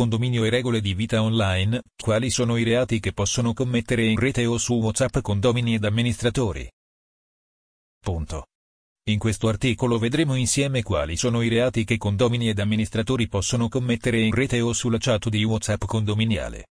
condominio e regole di vita online, quali sono i reati che possono commettere in rete o su WhatsApp condomini ed amministratori. Punto. In questo articolo vedremo insieme quali sono i reati che condomini ed amministratori possono commettere in rete o sulla chat di WhatsApp condominiale.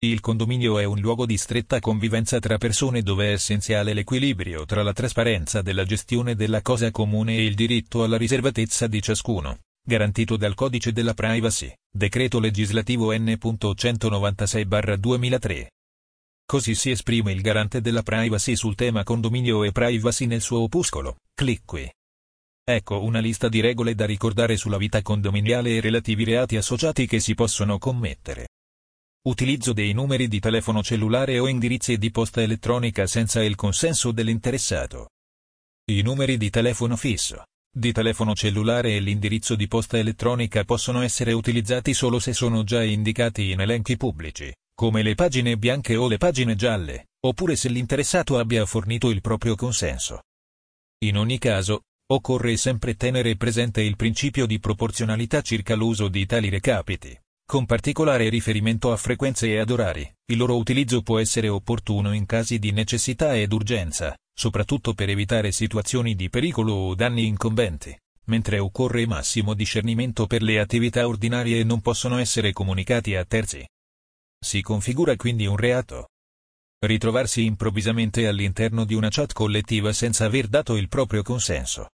Il condominio è un luogo di stretta convivenza tra persone dove è essenziale l'equilibrio tra la trasparenza della gestione della cosa comune e il diritto alla riservatezza di ciascuno, garantito dal Codice della Privacy, decreto legislativo N.196-2003. Così si esprime il garante della privacy sul tema condominio e privacy nel suo opuscolo, clic qui. Ecco una lista di regole da ricordare sulla vita condominiale e relativi reati associati che si possono commettere. Utilizzo dei numeri di telefono cellulare o indirizzi di posta elettronica senza il consenso dell'interessato. I numeri di telefono fisso, di telefono cellulare e l'indirizzo di posta elettronica possono essere utilizzati solo se sono già indicati in elenchi pubblici, come le pagine bianche o le pagine gialle, oppure se l'interessato abbia fornito il proprio consenso. In ogni caso, occorre sempre tenere presente il principio di proporzionalità circa l'uso di tali recapiti con particolare riferimento a frequenze e ad orari. Il loro utilizzo può essere opportuno in casi di necessità ed urgenza, soprattutto per evitare situazioni di pericolo o danni incombenti, mentre occorre massimo discernimento per le attività ordinarie e non possono essere comunicati a terzi. Si configura quindi un reato. Ritrovarsi improvvisamente all'interno di una chat collettiva senza aver dato il proprio consenso.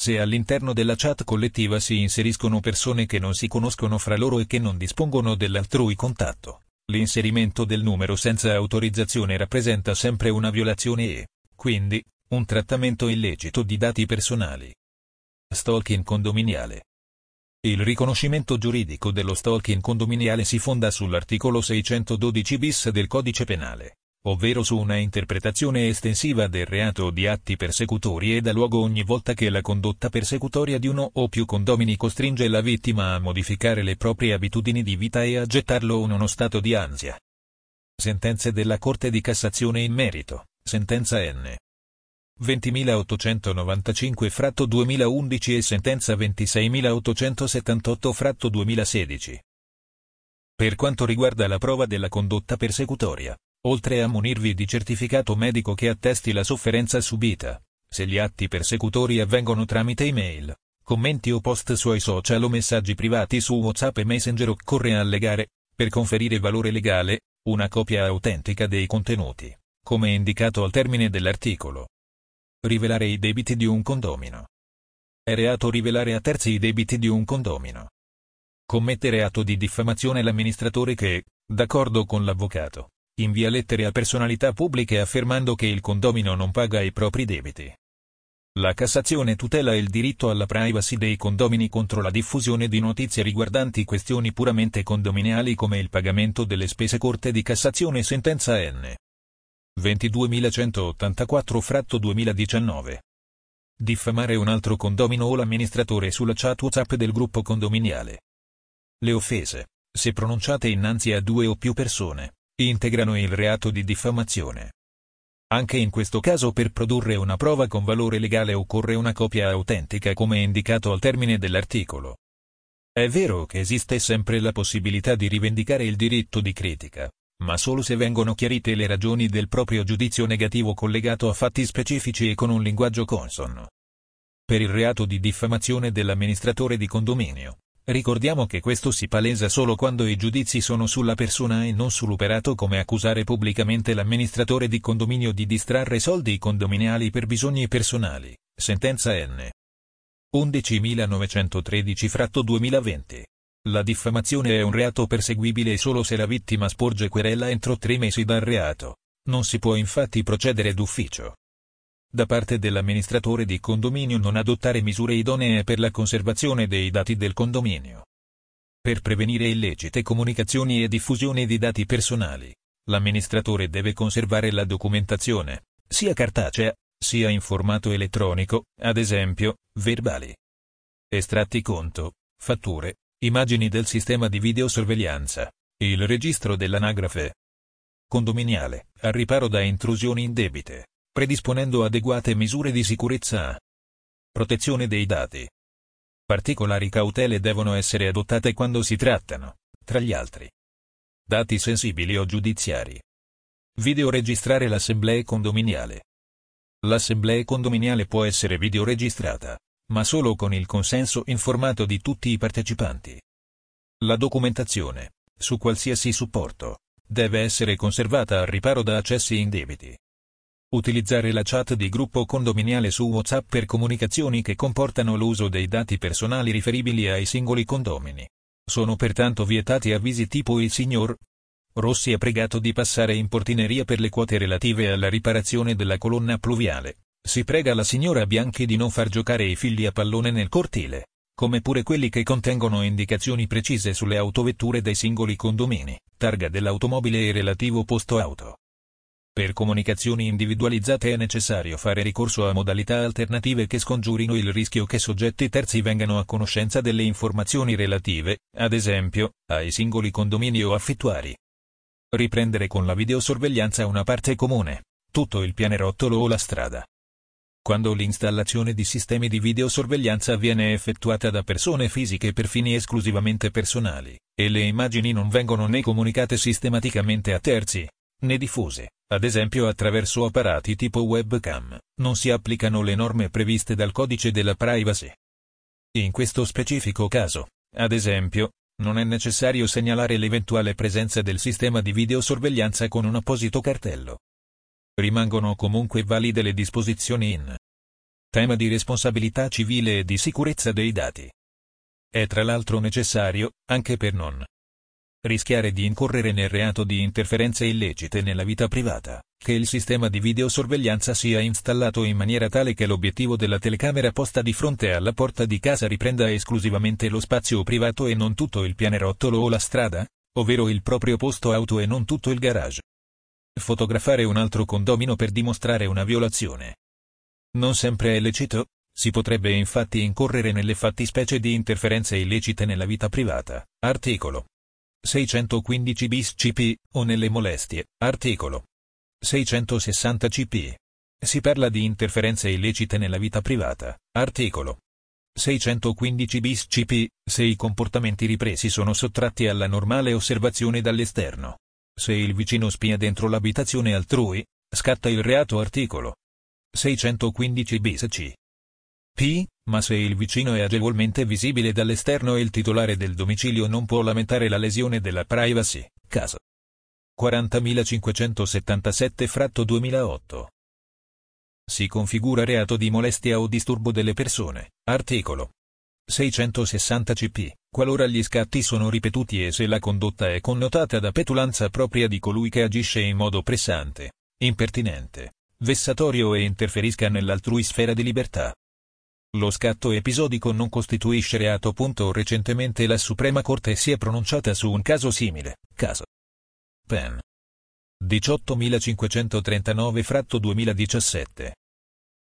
Se all'interno della chat collettiva si inseriscono persone che non si conoscono fra loro e che non dispongono dell'altrui contatto, l'inserimento del numero senza autorizzazione rappresenta sempre una violazione e, quindi, un trattamento illecito di dati personali. Stalking condominiale. Il riconoscimento giuridico dello stalking condominiale si fonda sull'articolo 612 bis del Codice Penale ovvero su una interpretazione estensiva del reato di atti persecutori e dà luogo ogni volta che la condotta persecutoria di uno o più condomini costringe la vittima a modificare le proprie abitudini di vita e a gettarlo in uno stato di ansia. Sentenze della Corte di Cassazione in merito, sentenza N. 20.895 fratto 2011 e sentenza 26.878 fratto 2016. Per quanto riguarda la prova della condotta persecutoria, oltre a munirvi di certificato medico che attesti la sofferenza subita, se gli atti persecutori avvengono tramite email, commenti o post sui social o messaggi privati su WhatsApp e Messenger occorre allegare, per conferire valore legale, una copia autentica dei contenuti, come indicato al termine dell'articolo. Rivelare i debiti di un condomino. È reato rivelare a terzi i debiti di un condomino. Commettere atto di diffamazione l'amministratore che, d'accordo con l'avvocato, invia lettere a personalità pubbliche affermando che il condomino non paga i propri debiti. La Cassazione tutela il diritto alla privacy dei condomini contro la diffusione di notizie riguardanti questioni puramente condominiali come il pagamento delle spese Corte di Cassazione sentenza N. 22.184 fratto 2019. Diffamare un altro condomino o l'amministratore sulla chat WhatsApp del gruppo condominiale. Le offese, se pronunciate innanzi a due o più persone, integrano il reato di diffamazione. Anche in questo caso per produrre una prova con valore legale occorre una copia autentica come indicato al termine dell'articolo. È vero che esiste sempre la possibilità di rivendicare il diritto di critica, ma solo se vengono chiarite le ragioni del proprio giudizio negativo collegato a fatti specifici e con un linguaggio consono. Per il reato di diffamazione dell'amministratore di condominio, Ricordiamo che questo si palesa solo quando i giudizi sono sulla persona e non sull'operato come accusare pubblicamente l'amministratore di condominio di distrarre soldi condominiali per bisogni personali. Sentenza N. 11.913 fratto 2020. La diffamazione è un reato perseguibile solo se la vittima sporge querela entro tre mesi dal reato. Non si può infatti procedere d'ufficio da parte dell'amministratore di condominio non adottare misure idonee per la conservazione dei dati del condominio. Per prevenire illecite comunicazioni e diffusione di dati personali, l'amministratore deve conservare la documentazione, sia cartacea, sia in formato elettronico, ad esempio, verbali. Estratti conto, fatture, immagini del sistema di videosorveglianza, il registro dell'anagrafe condominiale, al riparo da intrusioni indebite predisponendo adeguate misure di sicurezza. Protezione dei dati. Particolari cautele devono essere adottate quando si trattano, tra gli altri. Dati sensibili o giudiziari. Videoregistrare l'assemblea condominiale. L'assemblea condominiale può essere videoregistrata, ma solo con il consenso informato di tutti i partecipanti. La documentazione, su qualsiasi supporto, deve essere conservata al riparo da accessi indebiti. Utilizzare la chat di gruppo condominiale su WhatsApp per comunicazioni che comportano l'uso dei dati personali riferibili ai singoli condomini. Sono pertanto vietati avvisi tipo il signor Rossi ha pregato di passare in portineria per le quote relative alla riparazione della colonna pluviale. Si prega la signora Bianchi di non far giocare i figli a pallone nel cortile, come pure quelli che contengono indicazioni precise sulle autovetture dei singoli condomini, targa dell'automobile e relativo posto auto. Per comunicazioni individualizzate è necessario fare ricorso a modalità alternative che scongiurino il rischio che soggetti terzi vengano a conoscenza delle informazioni relative, ad esempio, ai singoli condomini o affittuari. Riprendere con la videosorveglianza una parte comune, tutto il pianerottolo o la strada. Quando l'installazione di sistemi di videosorveglianza viene effettuata da persone fisiche per fini esclusivamente personali, e le immagini non vengono né comunicate sistematicamente a terzi, né diffuse, ad esempio attraverso apparati tipo webcam, non si applicano le norme previste dal codice della privacy. In questo specifico caso, ad esempio, non è necessario segnalare l'eventuale presenza del sistema di videosorveglianza con un apposito cartello. Rimangono comunque valide le disposizioni in tema di responsabilità civile e di sicurezza dei dati. È tra l'altro necessario, anche per non rischiare di incorrere nel reato di interferenze illecite nella vita privata, che il sistema di videosorveglianza sia installato in maniera tale che l'obiettivo della telecamera posta di fronte alla porta di casa riprenda esclusivamente lo spazio privato e non tutto il pianerottolo o la strada, ovvero il proprio posto auto e non tutto il garage. Fotografare un altro condomino per dimostrare una violazione. Non sempre è lecito, si potrebbe infatti incorrere nelle fattispecie di interferenze illecite nella vita privata. Articolo 615 bis CP, o nelle molestie, articolo 660 CP. Si parla di interferenze illecite nella vita privata, articolo 615 bis CP, se i comportamenti ripresi sono sottratti alla normale osservazione dall'esterno. Se il vicino spia dentro l'abitazione altrui, scatta il reato articolo. 615 bis C. P, ma se il vicino è agevolmente visibile dall'esterno e il titolare del domicilio non può lamentare la lesione della privacy, caso. 40577 fratto 2008. Si configura reato di molestia o disturbo delle persone, articolo 660 CP, qualora gli scatti sono ripetuti e se la condotta è connotata da petulanza propria di colui che agisce in modo pressante, impertinente, vessatorio e interferisca nell'altrui sfera di libertà. Lo scatto episodico non costituisce reato. Recentemente la Suprema Corte si è pronunciata su un caso simile, caso Pen 18539 fratto 2017.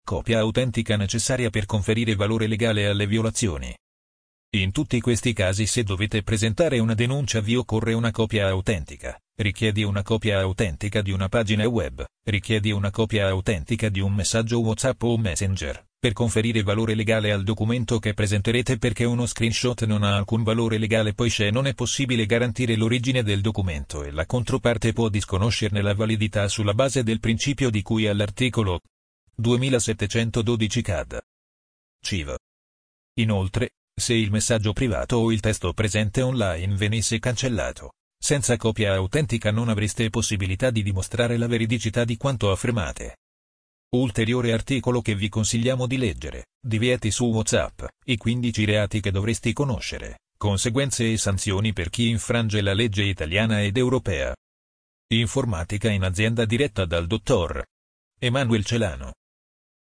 Copia autentica necessaria per conferire valore legale alle violazioni. In tutti questi casi se dovete presentare una denuncia vi occorre una copia autentica, richiedi una copia autentica di una pagina web, richiedi una copia autentica di un messaggio WhatsApp o Messenger. Per conferire valore legale al documento che presenterete perché uno screenshot non ha alcun valore legale poiché non è possibile garantire l'origine del documento e la controparte può disconoscerne la validità sulla base del principio di cui all'articolo 2712 CAD. CIV. Inoltre, se il messaggio privato o il testo presente online venisse cancellato, senza copia autentica non avreste possibilità di dimostrare la veridicità di quanto affermate. Ulteriore articolo che vi consigliamo di leggere, divieti su WhatsApp, i 15 reati che dovresti conoscere, conseguenze e sanzioni per chi infrange la legge italiana ed europea. Informatica in azienda diretta dal dottor Emanuel Celano.